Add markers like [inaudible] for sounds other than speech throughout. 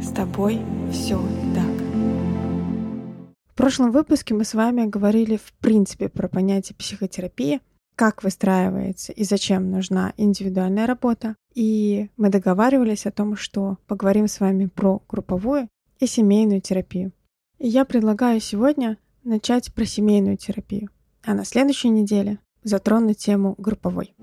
С тобой все так. В прошлом выпуске мы с вами говорили в принципе про понятие психотерапии, как выстраивается и зачем нужна индивидуальная работа. И мы договаривались о том, что поговорим с вами про групповую и семейную терапию. И я предлагаю сегодня начать про семейную терапию, а на следующей неделе затронуть тему групповой.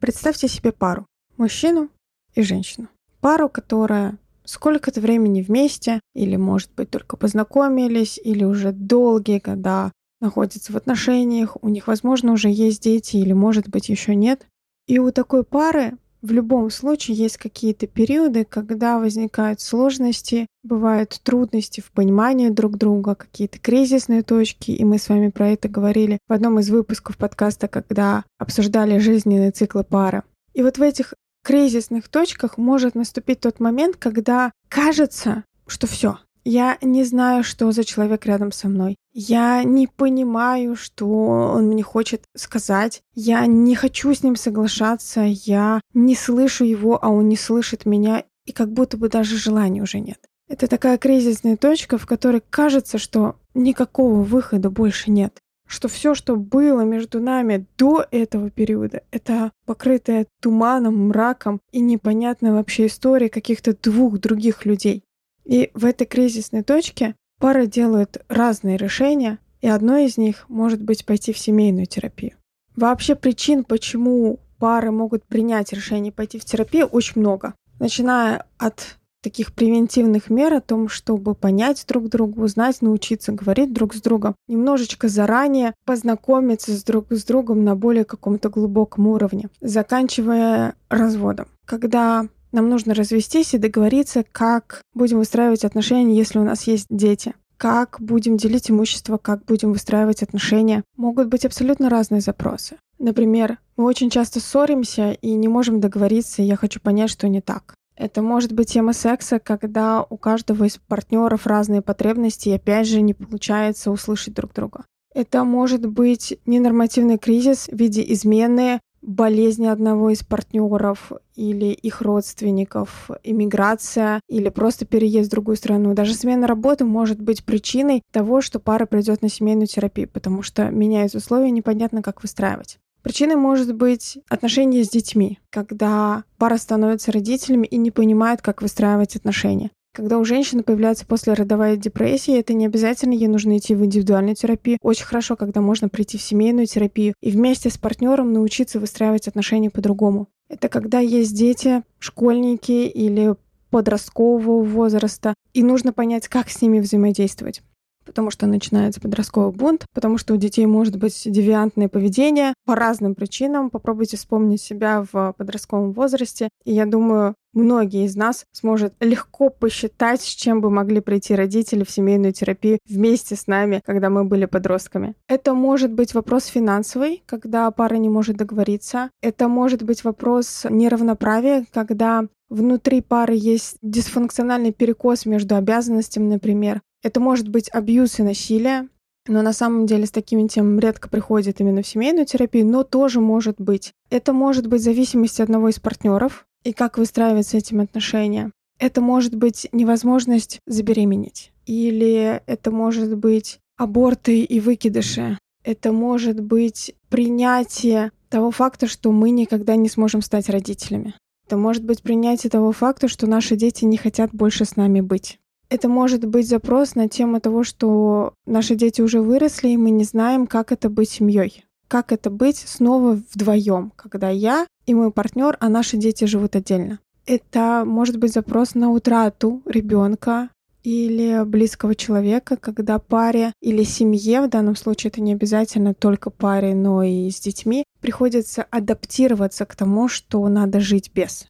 Представьте себе пару. Мужчину и женщину. Пару, которая сколько-то времени вместе, или, может быть, только познакомились, или уже долгие года находятся в отношениях, у них, возможно, уже есть дети, или, может быть, еще нет. И у такой пары в любом случае есть какие-то периоды, когда возникают сложности, бывают трудности в понимании друг друга, какие-то кризисные точки, и мы с вами про это говорили в одном из выпусков подкаста, когда обсуждали жизненные циклы пары. И вот в этих кризисных точках может наступить тот момент, когда кажется, что все, я не знаю, что за человек рядом со мной. Я не понимаю, что он мне хочет сказать. Я не хочу с ним соглашаться. Я не слышу его, а он не слышит меня. И как будто бы даже желания уже нет. Это такая кризисная точка, в которой кажется, что никакого выхода больше нет что все, что было между нами до этого периода, это покрытая туманом, мраком и непонятная вообще история каких-то двух других людей. И в этой кризисной точке пара делают разные решения, и одно из них может быть пойти в семейную терапию. Вообще причин, почему пары могут принять решение пойти в терапию, очень много. Начиная от таких превентивных мер о том, чтобы понять друг друга, узнать, научиться говорить друг с другом, немножечко заранее познакомиться с друг с другом на более каком-то глубоком уровне, заканчивая разводом. Когда нам нужно развестись и договориться, как будем выстраивать отношения, если у нас есть дети как будем делить имущество, как будем выстраивать отношения. Могут быть абсолютно разные запросы. Например, мы очень часто ссоримся и не можем договориться, и я хочу понять, что не так. Это может быть тема секса, когда у каждого из партнеров разные потребности, и опять же не получается услышать друг друга. Это может быть ненормативный кризис в виде измены, болезни одного из партнеров или их родственников, иммиграция или просто переезд в другую страну. Даже смена работы может быть причиной того, что пара придет на семейную терапию, потому что меняют условия, непонятно, как выстраивать. Причиной может быть отношения с детьми, когда пара становится родителями и не понимает, как выстраивать отношения. Когда у женщины появляется послеродовая депрессия, это не обязательно ей нужно идти в индивидуальную терапию. Очень хорошо, когда можно прийти в семейную терапию и вместе с партнером научиться выстраивать отношения по-другому. Это когда есть дети, школьники или подросткового возраста, и нужно понять, как с ними взаимодействовать потому что начинается подростковый бунт, потому что у детей может быть девиантное поведение по разным причинам. Попробуйте вспомнить себя в подростковом возрасте, и я думаю, многие из нас сможет легко посчитать, с чем бы могли прийти родители в семейную терапию вместе с нами, когда мы были подростками. Это может быть вопрос финансовый, когда пара не может договориться. Это может быть вопрос неравноправия, когда внутри пары есть дисфункциональный перекос между обязанностями, например. Это может быть абьюз и насилие, но на самом деле с такими темами редко приходит именно в семейную терапию, но тоже может быть. Это может быть зависимость одного из партнеров и как выстраивать с этим отношения. Это может быть невозможность забеременеть. Или это может быть аборты и выкидыши. Это может быть принятие того факта, что мы никогда не сможем стать родителями. Это может быть принятие того факта, что наши дети не хотят больше с нами быть. Это может быть запрос на тему того, что наши дети уже выросли, и мы не знаем, как это быть семьей. Как это быть снова вдвоем, когда я и мой партнер, а наши дети живут отдельно. Это может быть запрос на утрату ребенка или близкого человека, когда паре или семье, в данном случае это не обязательно только паре, но и с детьми, приходится адаптироваться к тому, что надо жить без.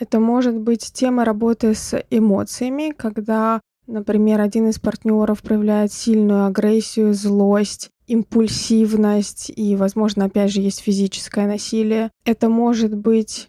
Это может быть тема работы с эмоциями, когда, например, один из партнеров проявляет сильную агрессию, злость, импульсивность и, возможно, опять же, есть физическое насилие. Это может быть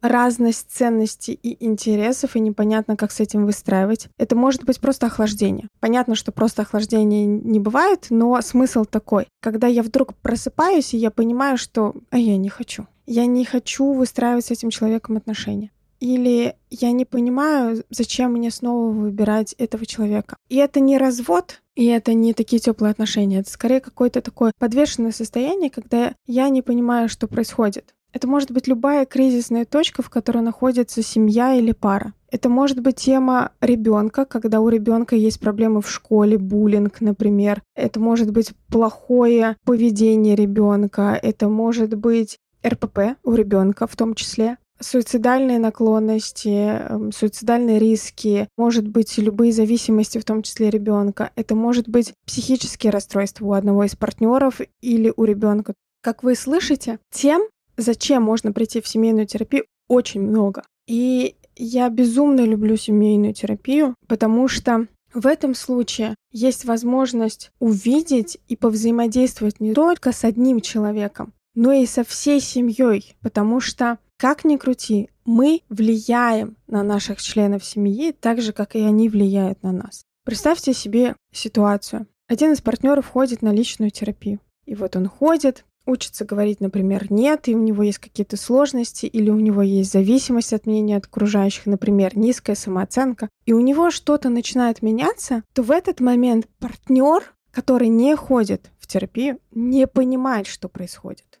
разность ценностей и интересов, и непонятно, как с этим выстраивать. Это может быть просто охлаждение. Понятно, что просто охлаждение не бывает, но смысл такой. Когда я вдруг просыпаюсь, и я понимаю, что а я не хочу. Я не хочу выстраивать с этим человеком отношения. Или я не понимаю, зачем мне снова выбирать этого человека. И это не развод, и это не такие теплые отношения. Это скорее какое-то такое подвешенное состояние, когда я не понимаю, что происходит. Это может быть любая кризисная точка, в которой находится семья или пара. Это может быть тема ребенка, когда у ребенка есть проблемы в школе, буллинг, например. Это может быть плохое поведение ребенка. Это может быть РПП у ребенка в том числе. Суицидальные наклонности, эм, суицидальные риски, может быть, любые зависимости, в том числе ребенка. Это может быть психические расстройства у одного из партнеров или у ребенка. Как вы слышите, тем зачем можно прийти в семейную терапию, очень много. И я безумно люблю семейную терапию, потому что в этом случае есть возможность увидеть и повзаимодействовать не только с одним человеком, но и со всей семьей, потому что, как ни крути, мы влияем на наших членов семьи так же, как и они влияют на нас. Представьте себе ситуацию. Один из партнеров ходит на личную терапию. И вот он ходит, учится говорить, например, нет, и у него есть какие-то сложности, или у него есть зависимость от мнения от окружающих, например, низкая самооценка, и у него что-то начинает меняться, то в этот момент партнер, который не ходит в терапию, не понимает, что происходит.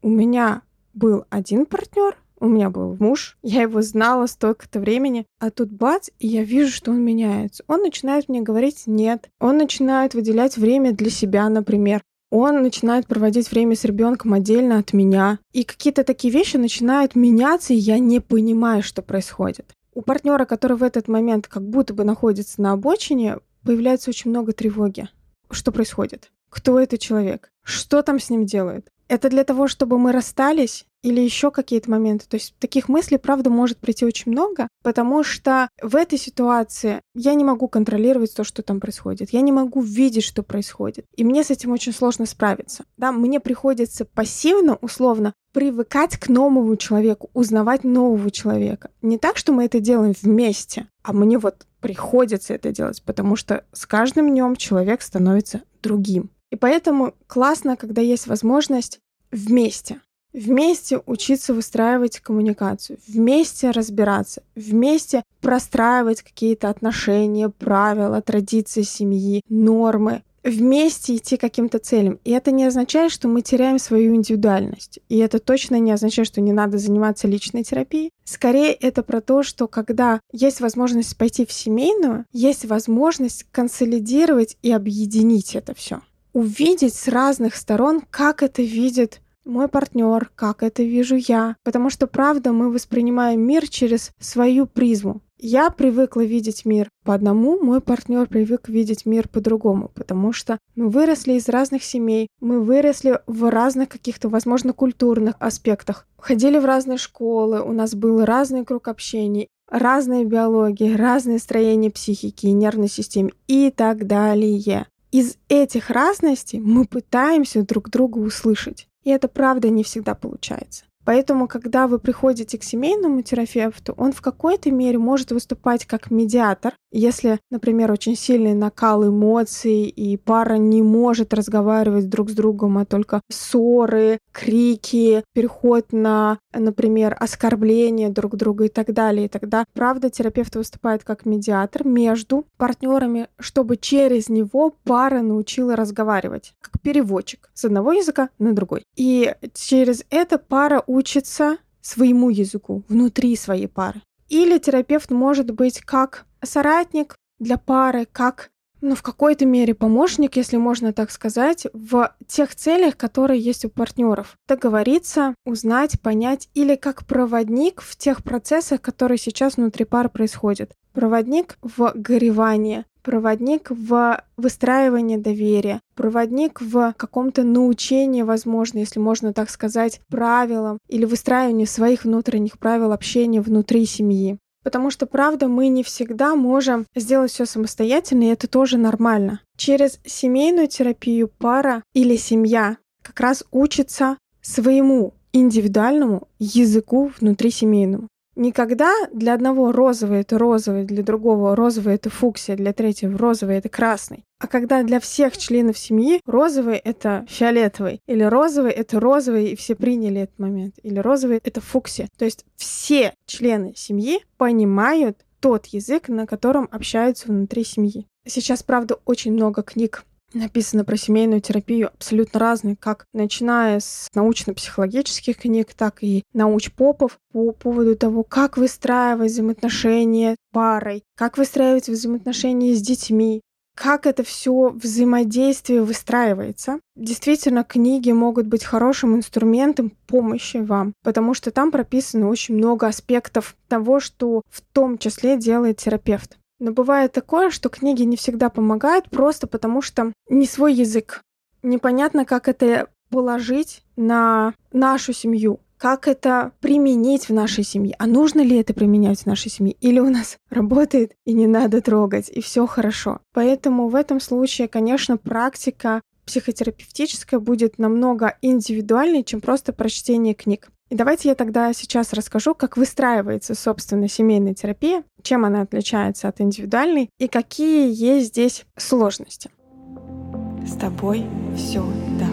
У меня был один партнер, у меня был муж, я его знала столько-то времени, а тут бац, и я вижу, что он меняется. Он начинает мне говорить «нет», он начинает выделять время для себя, например он начинает проводить время с ребенком отдельно от меня. И какие-то такие вещи начинают меняться, и я не понимаю, что происходит. У партнера, который в этот момент как будто бы находится на обочине, появляется очень много тревоги. Что происходит? Кто этот человек? Что там с ним делают? Это для того, чтобы мы расстались? или еще какие-то моменты. То есть таких мыслей, правда, может прийти очень много, потому что в этой ситуации я не могу контролировать то, что там происходит. Я не могу видеть, что происходит. И мне с этим очень сложно справиться. Да, мне приходится пассивно, условно, привыкать к новому человеку, узнавать нового человека. Не так, что мы это делаем вместе, а мне вот приходится это делать, потому что с каждым днем человек становится другим. И поэтому классно, когда есть возможность вместе вместе учиться выстраивать коммуникацию, вместе разбираться, вместе простраивать какие-то отношения, правила, традиции семьи, нормы, вместе идти к каким-то целям. И это не означает, что мы теряем свою индивидуальность. И это точно не означает, что не надо заниматься личной терапией. Скорее, это про то, что когда есть возможность пойти в семейную, есть возможность консолидировать и объединить это все. Увидеть с разных сторон, как это видит мой партнер, как это вижу я. Потому что, правда, мы воспринимаем мир через свою призму. Я привыкла видеть мир по одному, мой партнер привык видеть мир по-другому, потому что мы выросли из разных семей, мы выросли в разных каких-то, возможно, культурных аспектах, ходили в разные школы, у нас был разный круг общения, разные биологии, разные строения психики и нервной системы и так далее. Из этих разностей мы пытаемся друг друга услышать. И это правда не всегда получается. Поэтому, когда вы приходите к семейному терапевту, он в какой-то мере может выступать как медиатор. Если, например, очень сильный накал эмоций, и пара не может разговаривать друг с другом, а только ссоры, крики, переход на, например, оскорбление друг друга и так далее. И тогда, правда, терапевт выступает как медиатор между партнерами, чтобы через него пара научила разговаривать, как переводчик с одного языка на другой. И через это пара учится своему языку внутри своей пары. Или терапевт может быть как соратник для пары, как ну, в какой-то мере помощник, если можно так сказать, в тех целях, которые есть у партнеров. Договориться, узнать, понять, или как проводник в тех процессах, которые сейчас внутри пары происходят. Проводник в горевание, проводник в выстраивании доверия, проводник в каком-то научении, возможно, если можно так сказать, правилам или выстраивании своих внутренних правил общения внутри семьи. Потому что, правда, мы не всегда можем сделать все самостоятельно, и это тоже нормально. Через семейную терапию пара или семья как раз учится своему индивидуальному языку внутрисемейному. Никогда для одного розовый это розовый, для другого розовый это фуксия, для третьего розовый это красный. А когда для всех членов семьи розовый это фиолетовый, или розовый это розовый, и все приняли этот момент, или розовый это фуксия. То есть все члены семьи понимают тот язык, на котором общаются внутри семьи. Сейчас, правда, очень много книг написано про семейную терапию абсолютно разные, как начиная с научно-психологических книг, так и науч-попов по поводу того, как выстраивать взаимоотношения парой, как выстраивать взаимоотношения с детьми, как это все взаимодействие выстраивается. Действительно, книги могут быть хорошим инструментом помощи вам, потому что там прописано очень много аспектов того, что в том числе делает терапевт. Но бывает такое, что книги не всегда помогают просто потому, что не свой язык. Непонятно, как это положить на нашу семью, как это применить в нашей семье. А нужно ли это применять в нашей семье? Или у нас [laughs] работает и не надо трогать, и все хорошо. Поэтому в этом случае, конечно, практика психотерапевтическая будет намного индивидуальнее, чем просто прочтение книг. И давайте я тогда сейчас расскажу, как выстраивается, собственно, семейная терапия, чем она отличается от индивидуальной и какие есть здесь сложности. С тобой все так.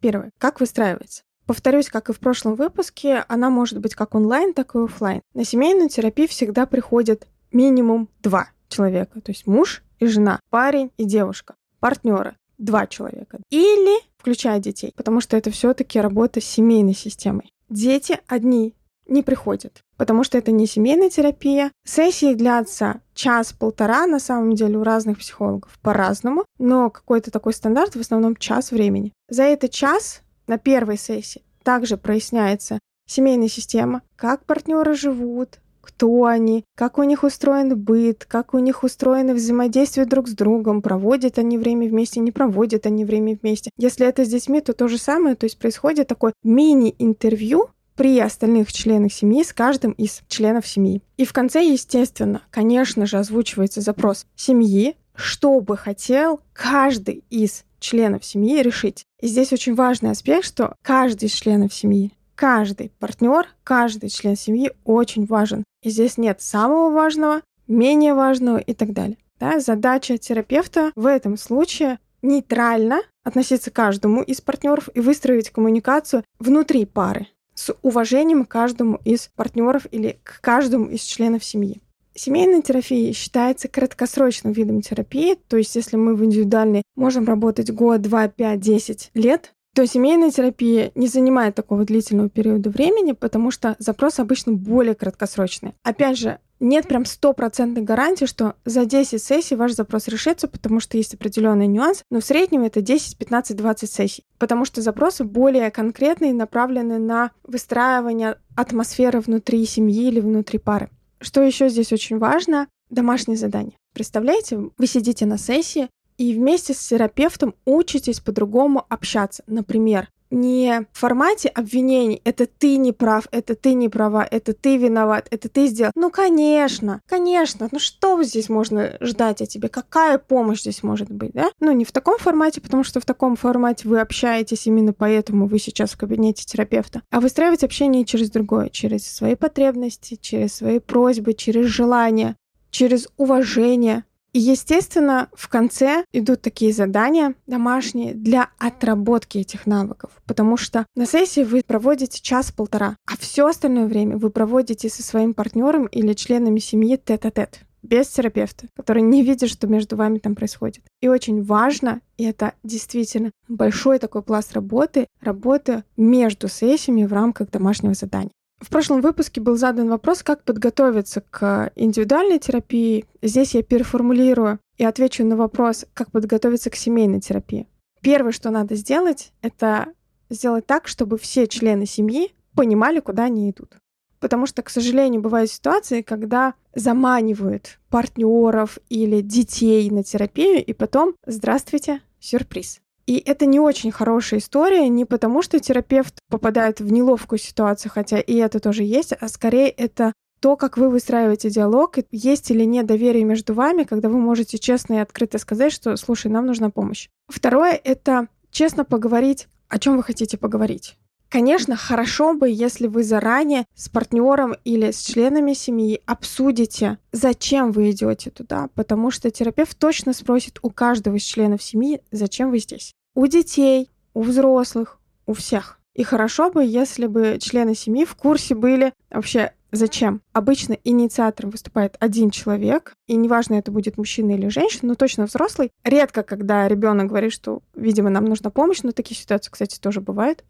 Первое. Как выстраивается? Повторюсь, как и в прошлом выпуске, она может быть как онлайн, так и офлайн. На семейную терапию всегда приходят минимум два человека, то есть муж и жена, парень и девушка, партнеры два человека. Или включая детей, потому что это все-таки работа с семейной системой. Дети одни не приходят, потому что это не семейная терапия. Сессии длятся час-полтора, на самом деле у разных психологов по-разному, но какой-то такой стандарт в основном час времени. За этот час на первой сессии также проясняется семейная система, как партнеры живут, кто они, как у них устроен быт, как у них устроено взаимодействие друг с другом, проводят они время вместе, не проводят они время вместе. Если это с детьми, то то же самое, то есть происходит такое мини-интервью при остальных членах семьи с каждым из членов семьи. И в конце, естественно, конечно же, озвучивается запрос семьи, что бы хотел каждый из членов семьи решить. И здесь очень важный аспект, что каждый из членов семьи каждый партнер, каждый член семьи очень важен. И здесь нет самого важного, менее важного и так далее. Да, задача терапевта в этом случае нейтрально относиться к каждому из партнеров и выстроить коммуникацию внутри пары с уважением к каждому из партнеров или к каждому из членов семьи. Семейная терапия считается краткосрочным видом терапии, то есть если мы в индивидуальной можем работать год, два, пять, десять лет, то семейная терапия не занимает такого длительного периода времени, потому что запрос обычно более краткосрочный. Опять же, нет прям стопроцентной гарантии, что за 10 сессий ваш запрос решится, потому что есть определенный нюанс, но в среднем это 10, 15, 20 сессий, потому что запросы более конкретные, направлены на выстраивание атмосферы внутри семьи или внутри пары. Что еще здесь очень важно? Домашнее задание. Представляете, вы сидите на сессии, и вместе с терапевтом учитесь по-другому общаться. Например, не в формате обвинений «это ты не прав», «это ты не права», «это ты виноват», «это ты сделал». Ну, конечно, конечно, ну что здесь можно ждать от тебя? Какая помощь здесь может быть, да? Ну, не в таком формате, потому что в таком формате вы общаетесь, именно поэтому вы сейчас в кабинете терапевта. А выстраивать общение через другое, через свои потребности, через свои просьбы, через желания, через уважение, и, естественно, в конце идут такие задания домашние для отработки этих навыков, потому что на сессии вы проводите час-полтора, а все остальное время вы проводите со своим партнером или членами семьи тет-а-тет без терапевта, который не видит, что между вами там происходит. И очень важно, и это действительно большой такой пласт работы, работы между сессиями в рамках домашнего задания. В прошлом выпуске был задан вопрос, как подготовиться к индивидуальной терапии. Здесь я переформулирую и отвечу на вопрос, как подготовиться к семейной терапии. Первое, что надо сделать, это сделать так, чтобы все члены семьи понимали, куда они идут. Потому что, к сожалению, бывают ситуации, когда заманивают партнеров или детей на терапию, и потом «Здравствуйте, сюрприз». И это не очень хорошая история, не потому что терапевт попадает в неловкую ситуацию, хотя и это тоже есть, а скорее это то, как вы выстраиваете диалог, есть или нет доверия между вами, когда вы можете честно и открыто сказать, что, слушай, нам нужна помощь. Второе — это честно поговорить, о чем вы хотите поговорить. Конечно, хорошо бы, если вы заранее с партнером или с членами семьи обсудите, зачем вы идете туда, потому что терапевт точно спросит у каждого из членов семьи, зачем вы здесь у детей, у взрослых, у всех. И хорошо бы, если бы члены семьи в курсе были вообще Зачем? Обычно инициатором выступает один человек, и неважно, это будет мужчина или женщина, но точно взрослый. Редко, когда ребенок говорит, что, видимо, нам нужна помощь, но такие ситуации, кстати, тоже бывают.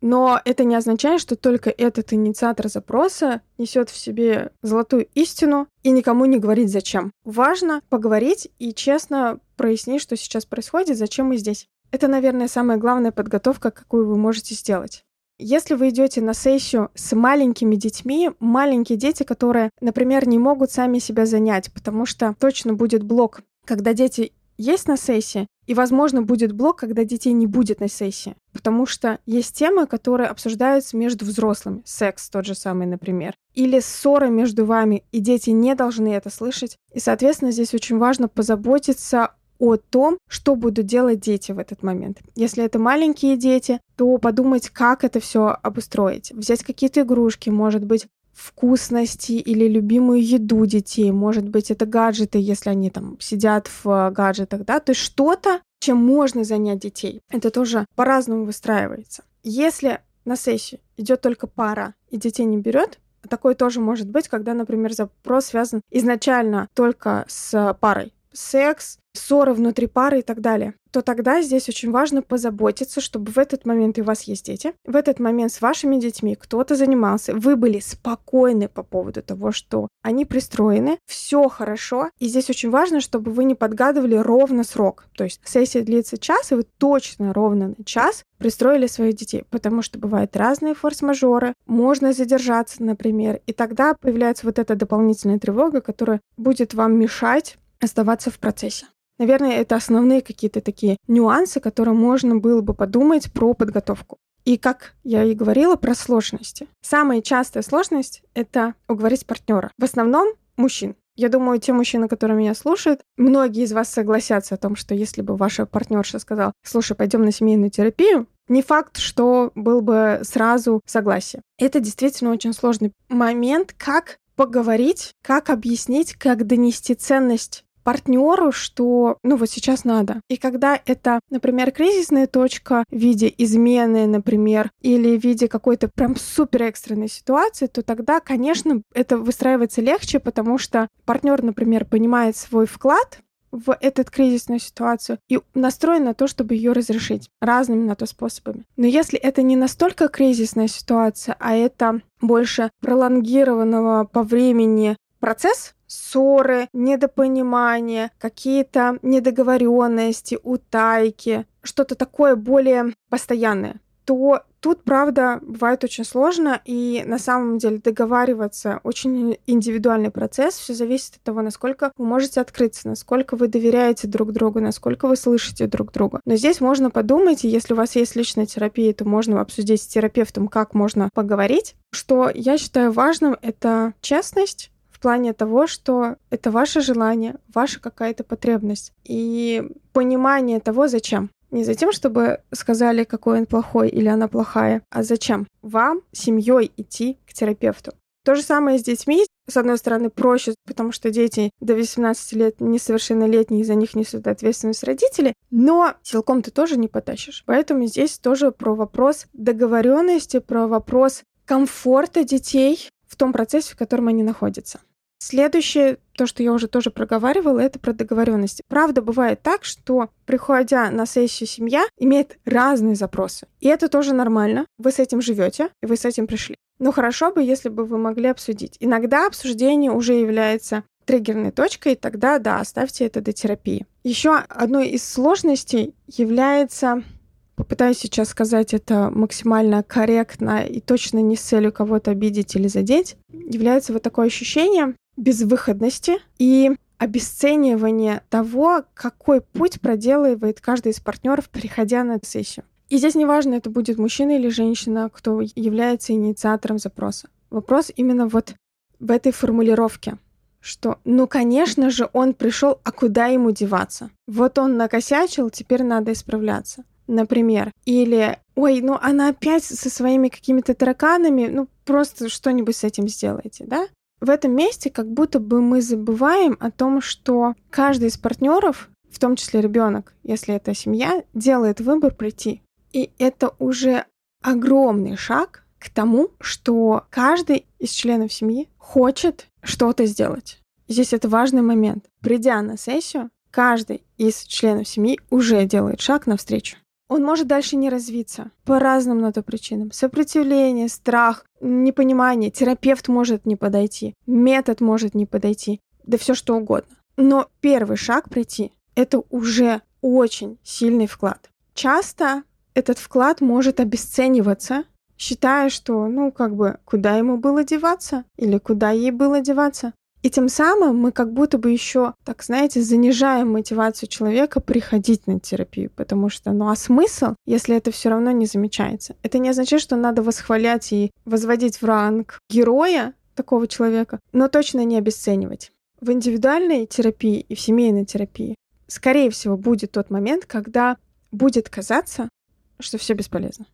Но это не означает, что только этот инициатор запроса несет в себе золотую истину и никому не говорить зачем. Важно поговорить и честно прояснить, что сейчас происходит, зачем мы здесь. Это, наверное, самая главная подготовка, какую вы можете сделать. Если вы идете на сессию с маленькими детьми, маленькие дети, которые, например, не могут сами себя занять, потому что точно будет блок, когда дети есть на сессии, и, возможно, будет блок, когда детей не будет на сессии. Потому что есть темы, которые обсуждаются между взрослыми. Секс тот же самый, например. Или ссоры между вами, и дети не должны это слышать. И, соответственно, здесь очень важно позаботиться о том, что будут делать дети в этот момент. Если это маленькие дети, то подумать, как это все обустроить. Взять какие-то игрушки, может быть, вкусности или любимую еду детей, может быть, это гаджеты, если они там сидят в гаджетах, да, то есть что-то, чем можно занять детей. Это тоже по-разному выстраивается. Если на сессию идет только пара и детей не берет, такое тоже может быть, когда, например, запрос связан изначально только с парой. Секс, ссоры внутри пары и так далее, то тогда здесь очень важно позаботиться, чтобы в этот момент и у вас есть дети, в этот момент с вашими детьми кто-то занимался, вы были спокойны по поводу того, что они пристроены, все хорошо, и здесь очень важно, чтобы вы не подгадывали ровно срок. То есть сессия длится час, и вы точно ровно на час пристроили своих детей, потому что бывают разные форс-мажоры, можно задержаться, например, и тогда появляется вот эта дополнительная тревога, которая будет вам мешать оставаться в процессе. Наверное, это основные какие-то такие нюансы, которые можно было бы подумать про подготовку. И как я и говорила про сложности. Самая частая сложность — это уговорить партнера. В основном мужчин. Я думаю, те мужчины, которые меня слушают, многие из вас согласятся о том, что если бы ваша партнерша сказала, слушай, пойдем на семейную терапию, не факт, что был бы сразу согласие. Это действительно очень сложный момент, как поговорить, как объяснить, как донести ценность партнеру, что ну вот сейчас надо. И когда это, например, кризисная точка в виде измены, например, или в виде какой-то прям супер экстренной ситуации, то тогда, конечно, это выстраивается легче, потому что партнер, например, понимает свой вклад в эту кризисную ситуацию и настроен на то, чтобы ее разрешить разными на то способами. Но если это не настолько кризисная ситуация, а это больше пролонгированного по времени процесс, ссоры, недопонимания, какие-то недоговоренности, утайки, что-то такое более постоянное, то тут, правда, бывает очень сложно, и на самом деле договариваться очень индивидуальный процесс, все зависит от того, насколько вы можете открыться, насколько вы доверяете друг другу, насколько вы слышите друг друга. Но здесь можно подумать, и если у вас есть личная терапия, то можно обсудить с терапевтом, как можно поговорить. Что я считаю важным, это честность, плане того, что это ваше желание, ваша какая-то потребность и понимание того, зачем. Не за тем, чтобы сказали, какой он плохой или она плохая, а зачем вам, семьей, идти к терапевту. То же самое с детьми. С одной стороны, проще, потому что дети до 18 лет несовершеннолетние, за них несут ответственность родители, но силком ты тоже не потащишь. Поэтому здесь тоже про вопрос договоренности, про вопрос комфорта детей в том процессе, в котором они находятся. Следующее, то, что я уже тоже проговаривала, это про договоренности. Правда, бывает так, что, приходя на сессию семья, имеет разные запросы. И это тоже нормально. Вы с этим живете, и вы с этим пришли. Но хорошо бы, если бы вы могли обсудить. Иногда обсуждение уже является триггерной точкой, тогда, да, оставьте это до терапии. Еще одной из сложностей является попытаюсь сейчас сказать это максимально корректно и точно не с целью кого-то обидеть или задеть, является вот такое ощущение безвыходности и обесценивание того, какой путь проделывает каждый из партнеров, приходя на сессию. И здесь неважно, это будет мужчина или женщина, кто является инициатором запроса. Вопрос именно вот в этой формулировке, что, ну, конечно же, он пришел, а куда ему деваться? Вот он накосячил, теперь надо исправляться. Например. Или, ой, ну она опять со своими какими-то тараканами, ну просто что-нибудь с этим сделайте, да? В этом месте как будто бы мы забываем о том, что каждый из партнеров, в том числе ребенок, если это семья, делает выбор прийти. И это уже огромный шаг к тому, что каждый из членов семьи хочет что-то сделать. Здесь это важный момент. Придя на сессию, каждый из членов семьи уже делает шаг навстречу он может дальше не развиться по разным на то причинам. Сопротивление, страх, непонимание, терапевт может не подойти, метод может не подойти, да все что угодно. Но первый шаг пройти — это уже очень сильный вклад. Часто этот вклад может обесцениваться, считая, что, ну, как бы, куда ему было деваться или куда ей было деваться. И тем самым мы как будто бы еще, так знаете, занижаем мотивацию человека приходить на терапию, потому что, ну а смысл, если это все равно не замечается? Это не означает, что надо восхвалять и возводить в ранг героя такого человека, но точно не обесценивать. В индивидуальной терапии и в семейной терапии, скорее всего, будет тот момент, когда будет казаться, что все бесполезно.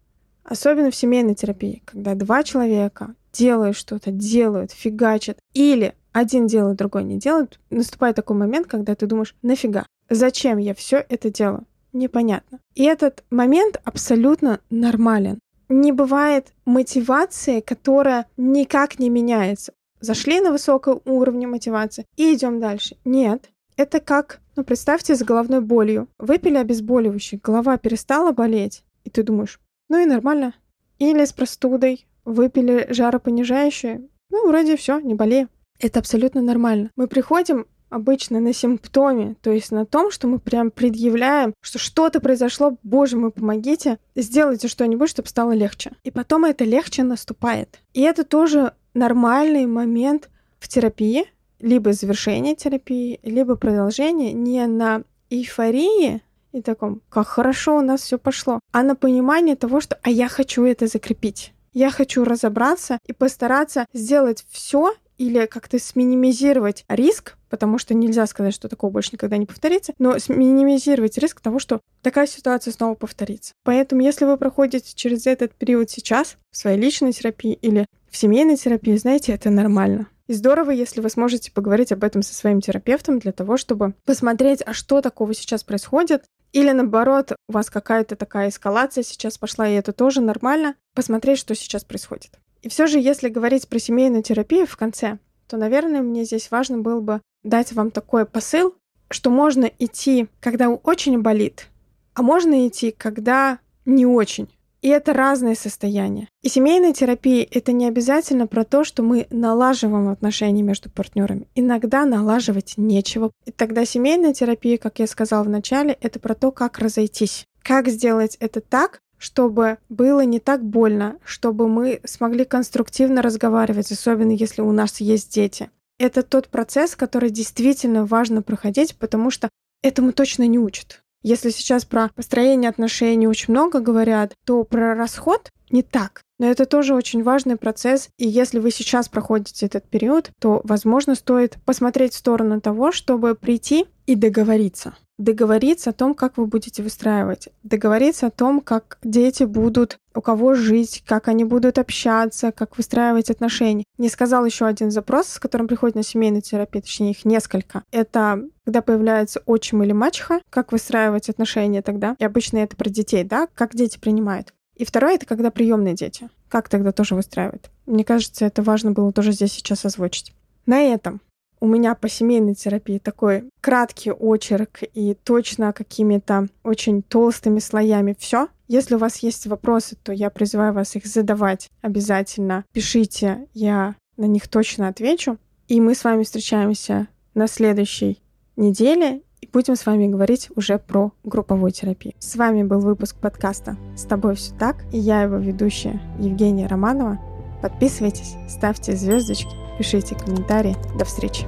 Особенно в семейной терапии, когда два человека делают что-то, делают, фигачат, или один делает, другой не делает, наступает такой момент, когда ты думаешь, нафига, зачем я все это делаю? Непонятно. И этот момент абсолютно нормален. Не бывает мотивации, которая никак не меняется. Зашли на высоком уровне мотивации и идем дальше. Нет. Это как, ну представьте, с головной болью. Выпили обезболивающий, голова перестала болеть, и ты думаешь, ну и нормально. Или с простудой, выпили жаропонижающее, ну вроде все, не болею. Это абсолютно нормально. Мы приходим обычно на симптоме, то есть на том, что мы прям предъявляем, что что-то произошло, боже мой, помогите, сделайте что-нибудь, чтобы стало легче. И потом это легче наступает. И это тоже нормальный момент в терапии, либо завершение терапии, либо продолжение не на эйфории и таком, как хорошо у нас все пошло, а на понимание того, что а я хочу это закрепить. Я хочу разобраться и постараться сделать все или как-то сминимизировать риск, потому что нельзя сказать, что такого больше никогда не повторится, но сминимизировать риск того, что такая ситуация снова повторится. Поэтому, если вы проходите через этот период сейчас, в своей личной терапии или в семейной терапии, знаете, это нормально. И здорово, если вы сможете поговорить об этом со своим терапевтом для того, чтобы посмотреть, а что такого сейчас происходит, или наоборот, у вас какая-то такая эскалация сейчас пошла, и это тоже нормально, посмотреть, что сейчас происходит. И все же, если говорить про семейную терапию в конце, то, наверное, мне здесь важно было бы дать вам такой посыл, что можно идти, когда очень болит, а можно идти, когда не очень. И это разные состояния. И семейная терапия — это не обязательно про то, что мы налаживаем отношения между партнерами. Иногда налаживать нечего. И тогда семейная терапия, как я сказала в начале, это про то, как разойтись. Как сделать это так, чтобы было не так больно, чтобы мы смогли конструктивно разговаривать, особенно если у нас есть дети. Это тот процесс, который действительно важно проходить, потому что этому точно не учат. Если сейчас про построение отношений очень много говорят, то про расход не так. Но это тоже очень важный процесс, и если вы сейчас проходите этот период, то, возможно, стоит посмотреть в сторону того, чтобы прийти и договориться договориться о том, как вы будете выстраивать, договориться о том, как дети будут у кого жить, как они будут общаться, как выстраивать отношения. Не сказал еще один запрос, с которым приходит на семейную терапию, точнее их несколько. Это когда появляется отчим или мачеха, как выстраивать отношения тогда. И обычно это про детей, да, как дети принимают. И второе — это когда приемные дети. Как тогда тоже выстраивают. Мне кажется, это важно было тоже здесь сейчас озвучить. На этом у меня по семейной терапии такой краткий очерк и точно какими-то очень толстыми слоями все. Если у вас есть вопросы, то я призываю вас их задавать обязательно. Пишите, я на них точно отвечу. И мы с вами встречаемся на следующей неделе. И будем с вами говорить уже про групповую терапию. С вами был выпуск подкаста «С тобой все так» и я его ведущая Евгения Романова. Подписывайтесь, ставьте звездочки, пишите комментарии. До встречи!